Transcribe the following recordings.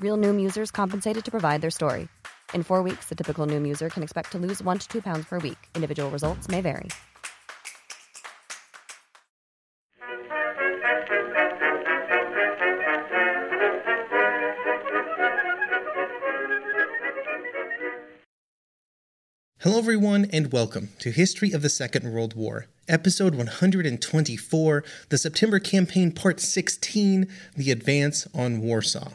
Real Noom users compensated to provide their story. In four weeks, the typical Noom user can expect to lose one to two pounds per week. Individual results may vary. Hello, everyone, and welcome to History of the Second World War, Episode 124, the September Campaign, Part 16, The Advance on Warsaw.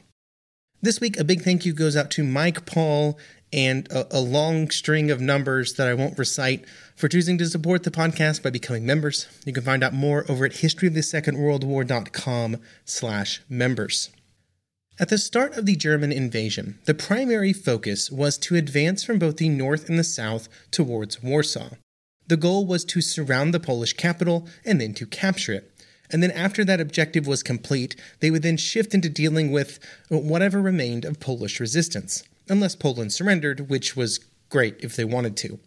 This week, a big thank you goes out to Mike Paul and a, a, long string of numbers that I won't recite for choosing to support the podcast by becoming members. You can find out more over at historyofthesecondworldwar.com slash members. At the start of the German invasion, the primary focus was to advance from both the north and the south towards Warsaw. The goal was to surround the Polish capital and then to capture it. And then, after that objective was complete, they would then shift into dealing with whatever remained of Polish resistance, unless Poland surrendered, which was great if they wanted to.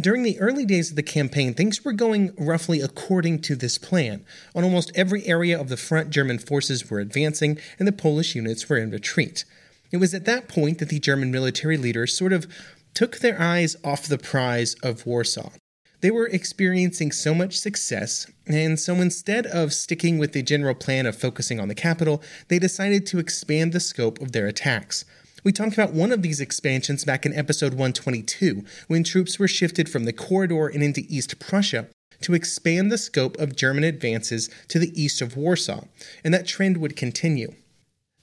During the early days of the campaign, things were going roughly according to this plan. On almost every area of the front, German forces were advancing, and the Polish units were in retreat. It was at that point that the German military leaders sort of took their eyes off the prize of Warsaw. They were experiencing so much success, and so instead of sticking with the general plan of focusing on the capital, they decided to expand the scope of their attacks. We talked about one of these expansions back in episode 122, when troops were shifted from the corridor and into East Prussia to expand the scope of German advances to the east of Warsaw, and that trend would continue.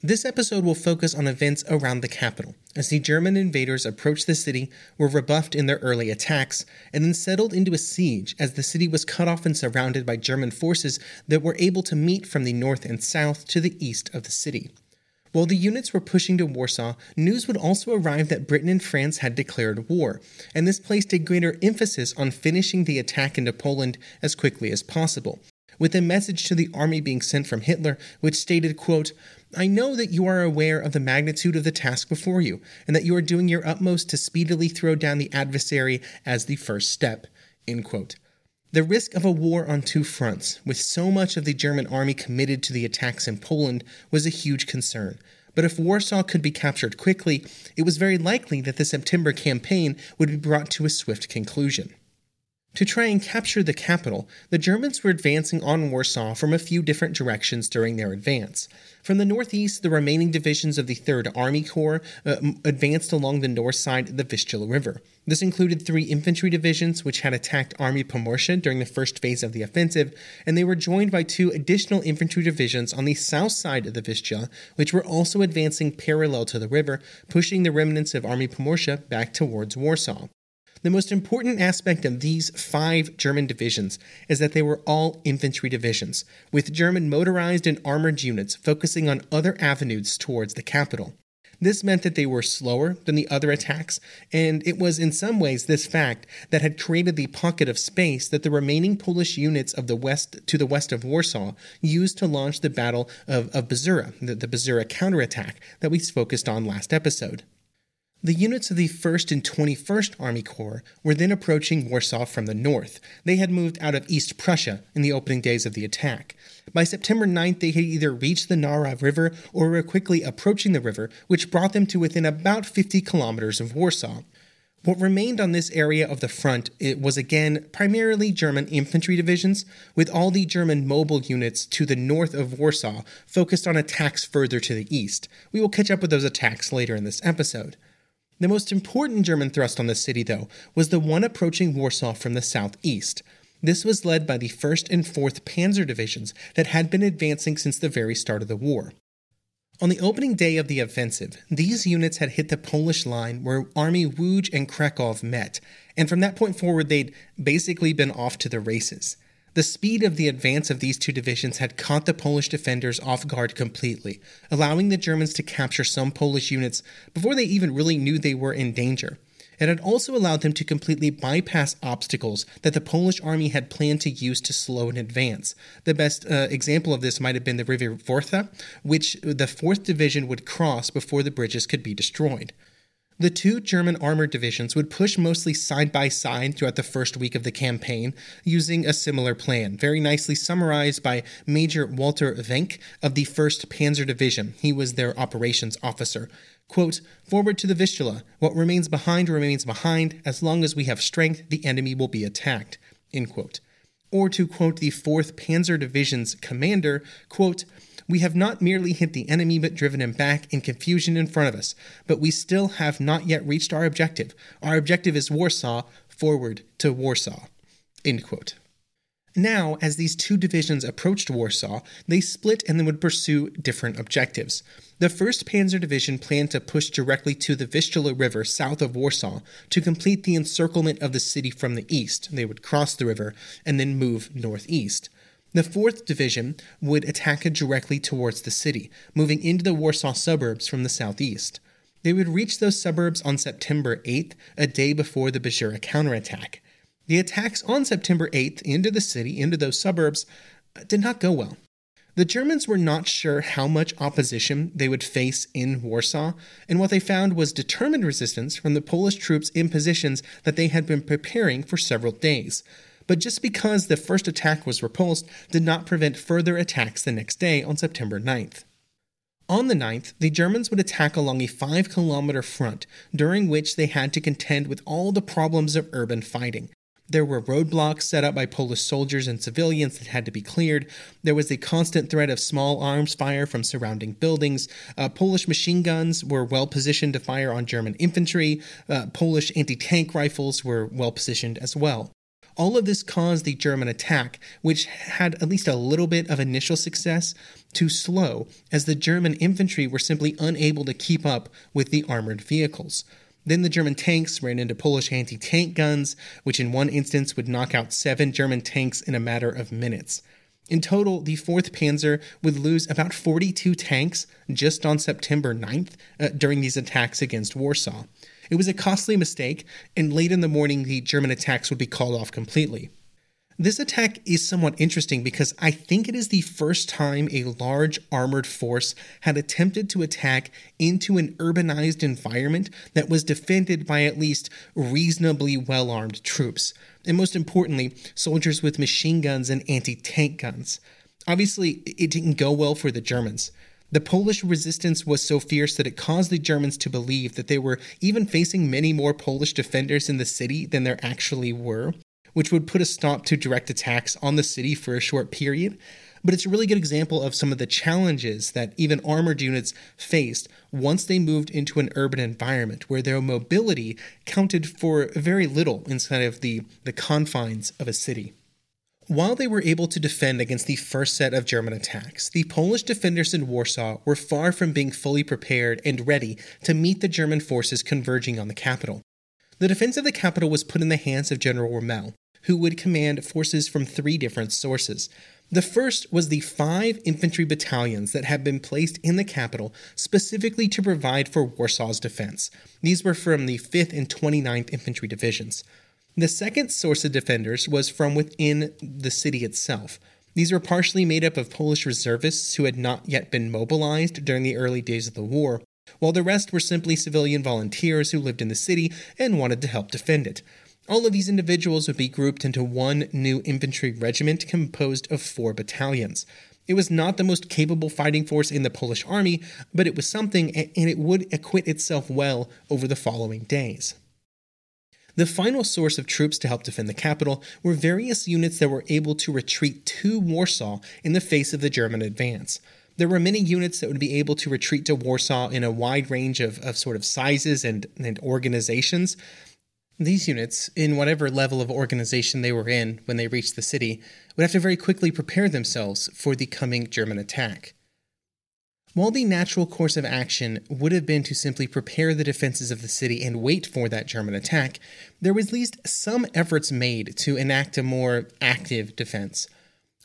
This episode will focus on events around the capital, as the German invaders approached the city, were rebuffed in their early attacks, and then settled into a siege as the city was cut off and surrounded by German forces that were able to meet from the north and south to the east of the city. While the units were pushing to Warsaw, news would also arrive that Britain and France had declared war, and this placed a greater emphasis on finishing the attack into Poland as quickly as possible. With a message to the army being sent from Hitler, which stated, quote, I know that you are aware of the magnitude of the task before you, and that you are doing your utmost to speedily throw down the adversary as the first step. End quote. The risk of a war on two fronts, with so much of the German army committed to the attacks in Poland, was a huge concern. But if Warsaw could be captured quickly, it was very likely that the September campaign would be brought to a swift conclusion. To try and capture the capital, the Germans were advancing on Warsaw from a few different directions during their advance. From the northeast, the remaining divisions of the 3rd Army Corps uh, advanced along the north side of the Vistula River. This included three infantry divisions, which had attacked Army Pomorze during the first phase of the offensive, and they were joined by two additional infantry divisions on the south side of the Vistula, which were also advancing parallel to the river, pushing the remnants of Army Pomorze back towards Warsaw. The most important aspect of these five German divisions is that they were all infantry divisions, with German motorized and armored units focusing on other avenues towards the capital. This meant that they were slower than the other attacks, and it was in some ways this fact that had created the pocket of space that the remaining Polish units of the west to the west of Warsaw used to launch the Battle of, of the, the counterattack that we focused on last episode. The units of the 1st and 21st Army Corps were then approaching Warsaw from the north. They had moved out of East Prussia in the opening days of the attack. By September 9th, they had either reached the Nara River or were quickly approaching the river, which brought them to within about 50 kilometers of Warsaw. What remained on this area of the front was again primarily German infantry divisions, with all the German mobile units to the north of Warsaw focused on attacks further to the east. We will catch up with those attacks later in this episode. The most important German thrust on the city, though, was the one approaching Warsaw from the southeast. This was led by the 1st and 4th Panzer Divisions that had been advancing since the very start of the war. On the opening day of the offensive, these units had hit the Polish line where Army Łódź and Krakow met, and from that point forward, they'd basically been off to the races. The speed of the advance of these two divisions had caught the Polish defenders off guard completely, allowing the Germans to capture some Polish units before they even really knew they were in danger. It had also allowed them to completely bypass obstacles that the Polish army had planned to use to slow an advance. The best uh, example of this might have been the River Warta, which the 4th Division would cross before the bridges could be destroyed. The two German armored divisions would push mostly side by side throughout the first week of the campaign, using a similar plan, very nicely summarized by Major Walter Wenck of the 1st Panzer Division. He was their operations officer. Quote, Forward to the Vistula. What remains behind remains behind. As long as we have strength, the enemy will be attacked. End quote. Or to quote the 4th Panzer Division's commander, quote, we have not merely hit the enemy but driven him back in confusion in front of us, but we still have not yet reached our objective. Our objective is Warsaw, forward to Warsaw. End quote. Now, as these two divisions approached Warsaw, they split and then would pursue different objectives. The 1st Panzer Division planned to push directly to the Vistula River south of Warsaw to complete the encirclement of the city from the east. They would cross the river and then move northeast. The 4th Division would attack directly towards the city, moving into the Warsaw suburbs from the southeast. They would reach those suburbs on September 8th, a day before the Bzura counterattack. The attacks on September 8th into the city, into those suburbs, did not go well. The Germans were not sure how much opposition they would face in Warsaw, and what they found was determined resistance from the Polish troops in positions that they had been preparing for several days. But just because the first attack was repulsed did not prevent further attacks the next day on September 9th. On the 9th, the Germans would attack along a 5 kilometer front, during which they had to contend with all the problems of urban fighting. There were roadblocks set up by Polish soldiers and civilians that had to be cleared. There was a constant threat of small arms fire from surrounding buildings. Uh, Polish machine guns were well positioned to fire on German infantry. Uh, Polish anti tank rifles were well positioned as well. All of this caused the German attack, which had at least a little bit of initial success, to slow, as the German infantry were simply unable to keep up with the armored vehicles. Then the German tanks ran into Polish anti tank guns, which in one instance would knock out seven German tanks in a matter of minutes. In total, the 4th Panzer would lose about 42 tanks just on September 9th uh, during these attacks against Warsaw. It was a costly mistake, and late in the morning, the German attacks would be called off completely. This attack is somewhat interesting because I think it is the first time a large armored force had attempted to attack into an urbanized environment that was defended by at least reasonably well armed troops, and most importantly, soldiers with machine guns and anti tank guns. Obviously, it didn't go well for the Germans. The Polish resistance was so fierce that it caused the Germans to believe that they were even facing many more Polish defenders in the city than there actually were, which would put a stop to direct attacks on the city for a short period. But it's a really good example of some of the challenges that even armored units faced once they moved into an urban environment where their mobility counted for very little inside of the, the confines of a city. While they were able to defend against the first set of German attacks, the Polish defenders in Warsaw were far from being fully prepared and ready to meet the German forces converging on the capital. The defense of the capital was put in the hands of General Rommel, who would command forces from three different sources. The first was the five infantry battalions that had been placed in the capital specifically to provide for Warsaw's defense. These were from the 5th and 29th Infantry Divisions. The second source of defenders was from within the city itself. These were partially made up of Polish reservists who had not yet been mobilized during the early days of the war, while the rest were simply civilian volunteers who lived in the city and wanted to help defend it. All of these individuals would be grouped into one new infantry regiment composed of four battalions. It was not the most capable fighting force in the Polish army, but it was something and it would acquit itself well over the following days. The final source of troops to help defend the capital were various units that were able to retreat to Warsaw in the face of the German advance. There were many units that would be able to retreat to Warsaw in a wide range of, of sort of sizes and, and organizations. These units, in whatever level of organization they were in when they reached the city, would have to very quickly prepare themselves for the coming German attack. While the natural course of action would have been to simply prepare the defenses of the city and wait for that German attack, there was at least some efforts made to enact a more active defense.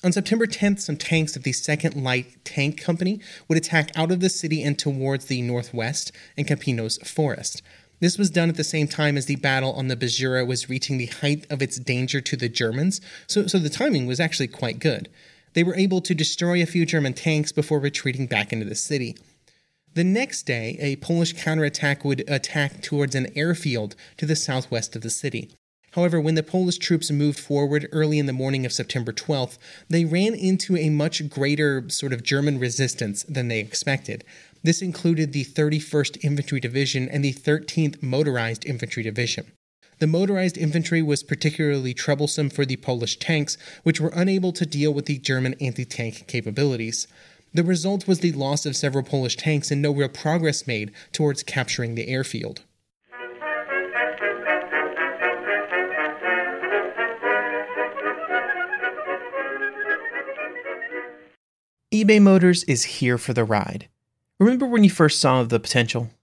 On September 10th, some tanks of the 2nd Light Tank Company would attack out of the city and towards the northwest in Kampinos forest. This was done at the same time as the battle on the Bzura was reaching the height of its danger to the Germans, so, so the timing was actually quite good. They were able to destroy a few German tanks before retreating back into the city. The next day, a Polish counterattack would attack towards an airfield to the southwest of the city. However, when the Polish troops moved forward early in the morning of September 12th, they ran into a much greater sort of German resistance than they expected. This included the 31st Infantry Division and the 13th Motorized Infantry Division. The motorized infantry was particularly troublesome for the Polish tanks, which were unable to deal with the German anti tank capabilities. The result was the loss of several Polish tanks and no real progress made towards capturing the airfield. eBay Motors is here for the ride. Remember when you first saw the potential?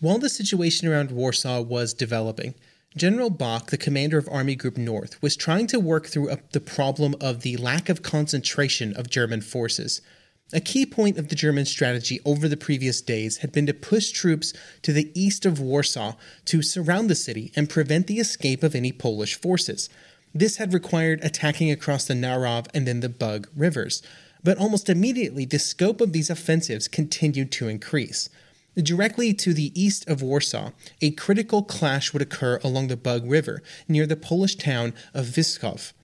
While the situation around Warsaw was developing, General Bock, the commander of Army Group North, was trying to work through the problem of the lack of concentration of German forces. A key point of the German strategy over the previous days had been to push troops to the east of Warsaw to surround the city and prevent the escape of any Polish forces. This had required attacking across the Narew and then the Bug rivers. But almost immediately, the scope of these offensives continued to increase. Directly to the east of Warsaw, a critical clash would occur along the Bug River near the Polish town of Wyszków.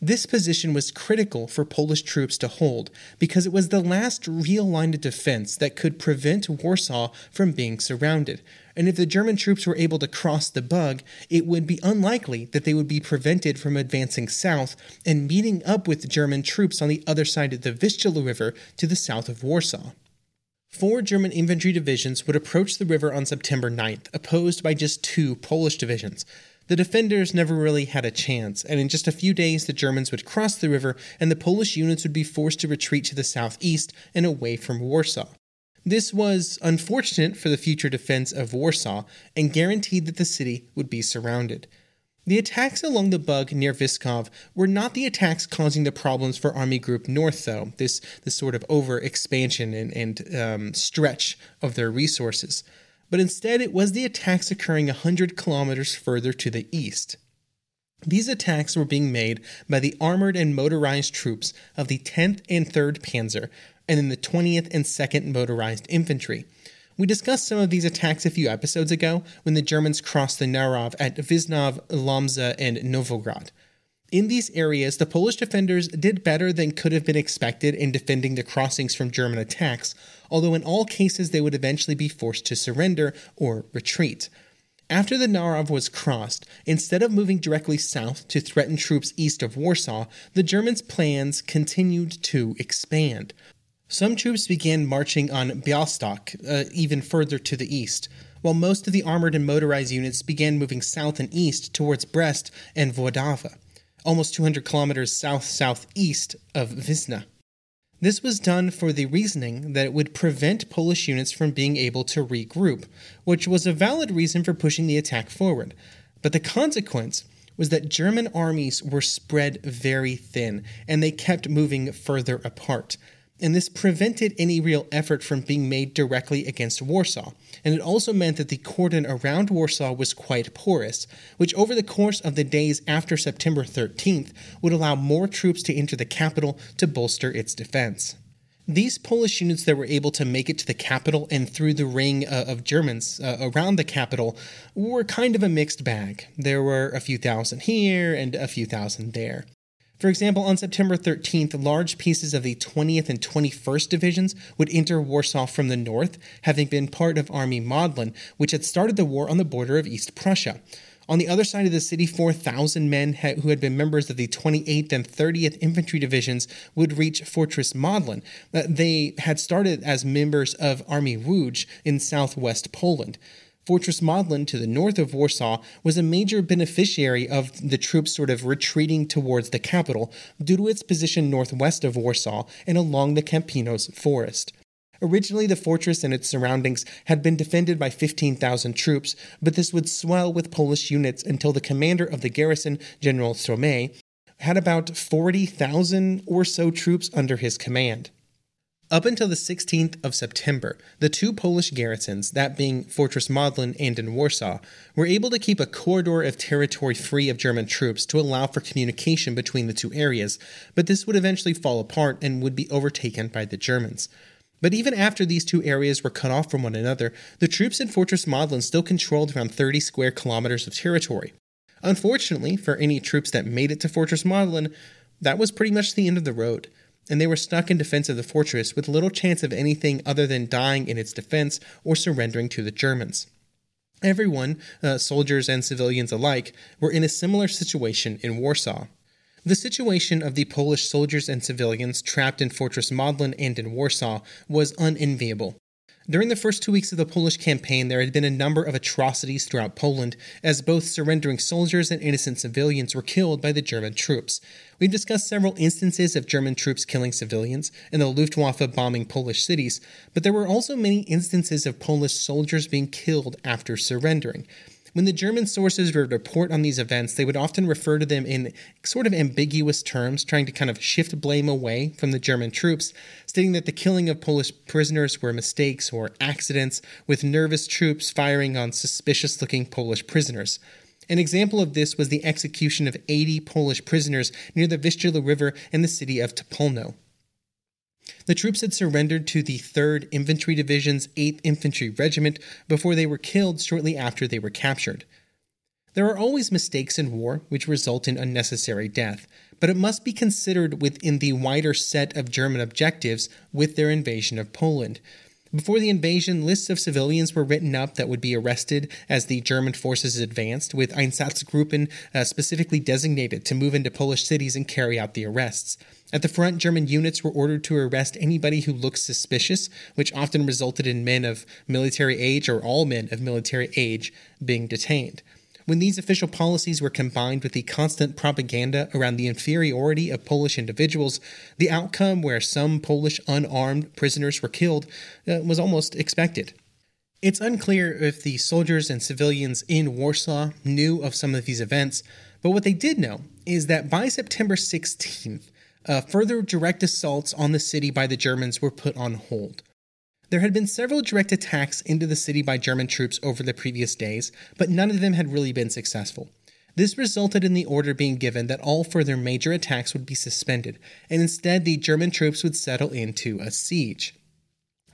This position was critical for Polish troops to hold because it was the last real line of defense that could prevent Warsaw from being surrounded. And if the German troops were able to cross the Bug, it would be unlikely that they would be prevented from advancing south and meeting up with German troops on the other side of the Vistula River to the south of Warsaw. Four German infantry divisions would approach the river on September 9th, opposed by just two Polish divisions. The defenders never really had a chance, and in just a few days the Germans would cross the river and the Polish units would be forced to retreat to the southeast and away from Warsaw. This was unfortunate for the future defense of Warsaw and guaranteed that the city would be surrounded. The attacks along the bug near Wyszków were not the attacks causing the problems for Army Group North, though, this, this sort of over expansion and, and um, stretch of their resources. But instead, it was the attacks occurring 100 kilometers further to the east. These attacks were being made by the armored and motorized troops of the 10th and 3rd Panzer and then the 20th and 2nd Motorized Infantry. We discussed some of these attacks a few episodes ago when the Germans crossed the Narew at Visnov, Lomza, and Nowogród. In these areas, the Polish defenders did better than could have been expected in defending the crossings from German attacks, although in all cases they would eventually be forced to surrender or retreat. After the Narew was crossed, instead of moving directly south to threaten troops east of Warsaw, the Germans' plans continued to expand. Some troops began marching on Bialystok, uh, even further to the east, while most of the armored and motorized units began moving south and east towards Brest and Włodawa, almost 200 kilometers south southeast of Wizna. This was done for the reasoning that it would prevent Polish units from being able to regroup, which was a valid reason for pushing the attack forward. But the consequence was that German armies were spread very thin and they kept moving further apart and this prevented any real effort from being made directly against Warsaw. And it also meant that the cordon around Warsaw was quite porous, which over the course of the days after September 13th would allow more troops to enter the capital to bolster its defense. These Polish units that were able to make it to the capital and through the ring uh, of Germans uh, around the capital were kind of a mixed bag. There were a few thousand here and a few thousand there. For example, on September 13th, large pieces of the 20th and 21st Divisions would enter Warsaw from the north, having been part of Army Modlin, which had started the war on the border of East Prussia. On the other side of the city, 4,000 men who had been members of the 28th and 30th Infantry Divisions would reach Fortress Modlin. Uh, they had started as members of Army Łódź in southwest Poland. Fortress Modlin to the north of Warsaw was a major beneficiary of the troops sort of retreating towards the capital due to its position northwest of Warsaw and along the Kampinos forest. Originally, the fortress and its surroundings had been defended by 15,000 troops, but this would swell with Polish units until the commander of the garrison, General Thommée, had about 40,000 or so troops under his command. Up until the 16th of September, the two Polish garrisons, that being Fortress Modlin and in Warsaw, were able to keep a corridor of territory free of German troops to allow for communication between the two areas, but this would eventually fall apart and would be overtaken by the Germans. But even after these two areas were cut off from one another, the troops in Fortress Modlin still controlled around 30 square kilometers of territory. Unfortunately, for any troops that made it to Fortress Modlin, that was pretty much the end of the road and they were stuck in defense of the fortress with little chance of anything other than dying in its defense or surrendering to the Germans. Everyone, uh, soldiers and civilians alike, were in a similar situation in Warsaw. The situation of the Polish soldiers and civilians trapped in Fortress Modlin and in Warsaw was unenviable. During the first two weeks of the Polish campaign, there had been a number of atrocities throughout Poland, as both surrendering soldiers and innocent civilians were killed by the German troops. We've discussed several instances of German troops killing civilians and the Luftwaffe bombing Polish cities, but there were also many instances of Polish soldiers being killed after surrendering. When the German sources would report on these events, they would often refer to them in sort of ambiguous terms, trying to kind of shift blame away from the German troops, stating that the killing of Polish prisoners were mistakes or accidents, with nervous troops firing on suspicious looking Polish prisoners. An example of this was the execution of 80 Polish prisoners near the Vistula River in the city of Topolno. The troops had surrendered to the 3rd Infantry Division's 8th Infantry Regiment before they were killed shortly after they were captured. There are always mistakes in war which result in unnecessary death, but it must be considered within the wider set of German objectives with their invasion of Poland. Before the invasion, lists of civilians were written up that would be arrested as the German forces advanced, with Einsatzgruppen uh, specifically designated to move into Polish cities and carry out the arrests. At the front, German units were ordered to arrest anybody who looked suspicious, which often resulted in men of military age or all men of military age being detained. When these official policies were combined with the constant propaganda around the inferiority of Polish individuals, the outcome where some Polish unarmed prisoners were killed uh, was almost expected. It's unclear if the soldiers and civilians in Warsaw knew of some of these events, but what they did know is that by September 16th, uh, further direct assaults on the city by the Germans were put on hold. There had been several direct attacks into the city by German troops over the previous days, but none of them had really been successful. This resulted in the order being given that all further major attacks would be suspended, and instead the German troops would settle into a siege.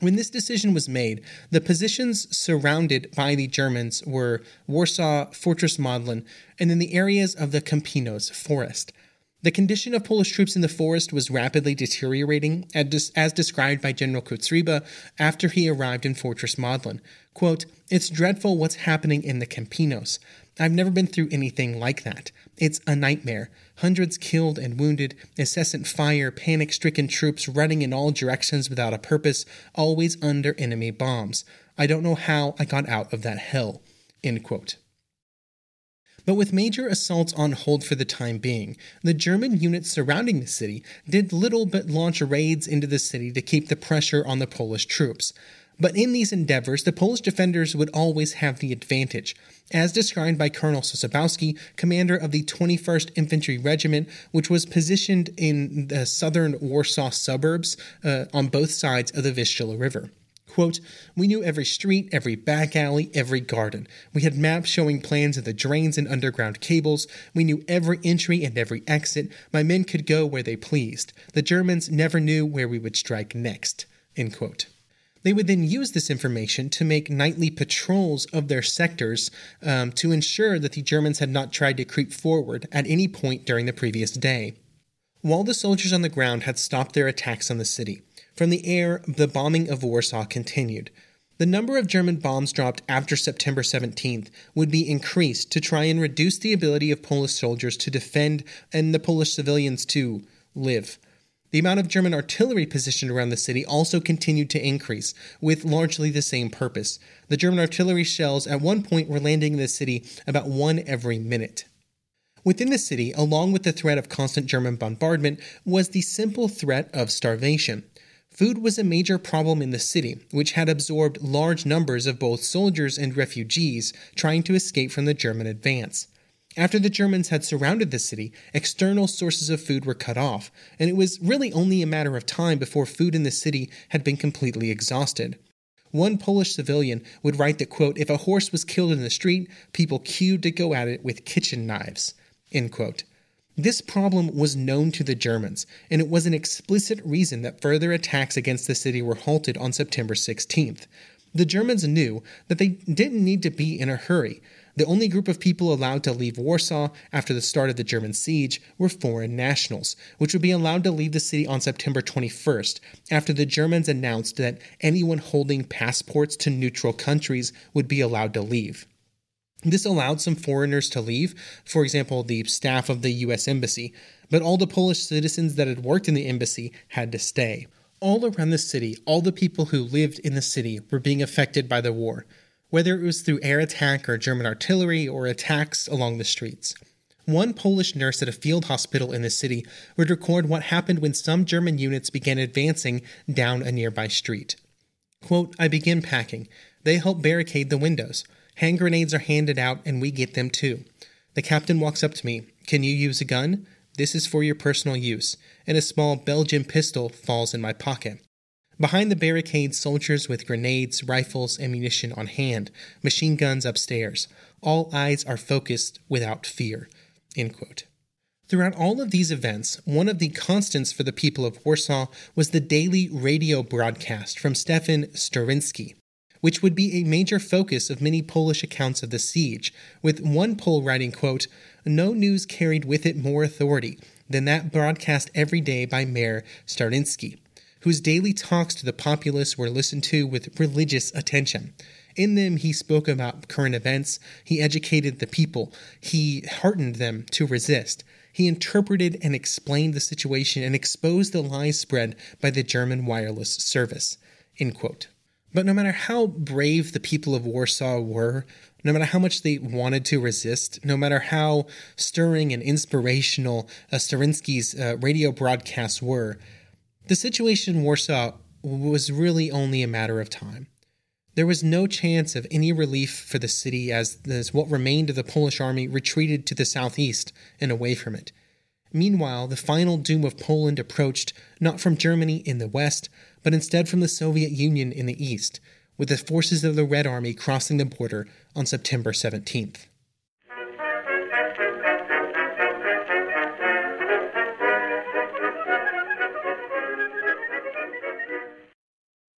When this decision was made, the positions surrounded by the Germans were Warsaw, Fortress Modlin, and then the areas of the Kampinos forest. The condition of Polish troops in the forest was rapidly deteriorating, as described by General Kutrzeba after he arrived in Fortress Modlin. Quote, It's dreadful what's happening in the Kampinos. I've never been through anything like that. It's a nightmare. Hundreds killed and wounded, incessant fire, panic stricken troops running in all directions without a purpose, always under enemy bombs. I don't know how I got out of that hell. End quote. But with major assaults on hold for the time being, the German units surrounding the city did little but launch raids into the city to keep the pressure on the Polish troops. But in these endeavors, the Polish defenders would always have the advantage, as described by Colonel Sosabowski, commander of the 21st Infantry Regiment, which was positioned in the southern Warsaw suburbs uh, on both sides of the Vistula River. Quote, We knew every street, every back alley, every garden. We had maps showing plans of the drains and underground cables. We knew every entry and every exit. My men could go where they pleased. The Germans never knew where we would strike next. End quote. They would then use this information to make nightly patrols of their sectors um, to ensure that the Germans had not tried to creep forward at any point during the previous day. While the soldiers on the ground had stopped their attacks on the city, from the air, the bombing of Warsaw continued. The number of German bombs dropped after September 17th would be increased to try and reduce the ability of Polish soldiers to defend and the Polish civilians to live. The amount of German artillery positioned around the city also continued to increase, with largely the same purpose. The German artillery shells at one point were landing in the city about one every minute. Within the city, along with the threat of constant German bombardment, was the simple threat of starvation. Food was a major problem in the city, which had absorbed large numbers of both soldiers and refugees trying to escape from the German advance. After the Germans had surrounded the city, external sources of food were cut off, and it was really only a matter of time before food in the city had been completely exhausted. One Polish civilian would write that, quote, if a horse was killed in the street, people queued to go at it with kitchen knives, end quote. This problem was known to the Germans, and it was an explicit reason that further attacks against the city were halted on September 16th. The Germans knew that they didn't need to be in a hurry. The only group of people allowed to leave Warsaw after the start of the German siege were foreign nationals, which would be allowed to leave the city on September 21st, after the Germans announced that anyone holding passports to neutral countries would be allowed to leave. This allowed some foreigners to leave, for example, the staff of the U.S. Embassy, but all the Polish citizens that had worked in the embassy had to stay. All around the city, all the people who lived in the city were being affected by the war, whether it was through air attack or German artillery or attacks along the streets. One Polish nurse at a field hospital in the city would record what happened when some German units began advancing down a nearby street. Quote, I begin packing. They help barricade the windows. Hand grenades are handed out, and we get them too. The captain walks up to me. Can you use a gun? This is for your personal use. And a small Belgian pistol falls in my pocket. Behind the barricade, soldiers with grenades, rifles, ammunition on hand, machine guns upstairs. All eyes are focused without fear. Throughout all of these events, one of the constants for the people of Warsaw was the daily radio broadcast from Stefan Starzyński, which would be a major focus of many Polish accounts of the siege, with one Pole writing, quote, No news carried with it more authority than that broadcast every day by Mayor Starzyński, whose daily talks to the populace were listened to with religious attention. In them, he spoke about current events, he educated the people, he heartened them to resist. He interpreted and explained the situation and exposed the lies spread by the German wireless service. End quote. But no matter how brave the people of Warsaw were, no matter how much they wanted to resist, no matter how stirring and inspirational uh, uh, radio broadcasts were, the situation in Warsaw was really only a matter of time. There was no chance of any relief for the city as, as what remained of the Polish army retreated to the southeast and away from it. Meanwhile, the final doom of Poland approached not from Germany in the west, but instead from the Soviet Union in the east, with the forces of the Red Army crossing the border on September 17th.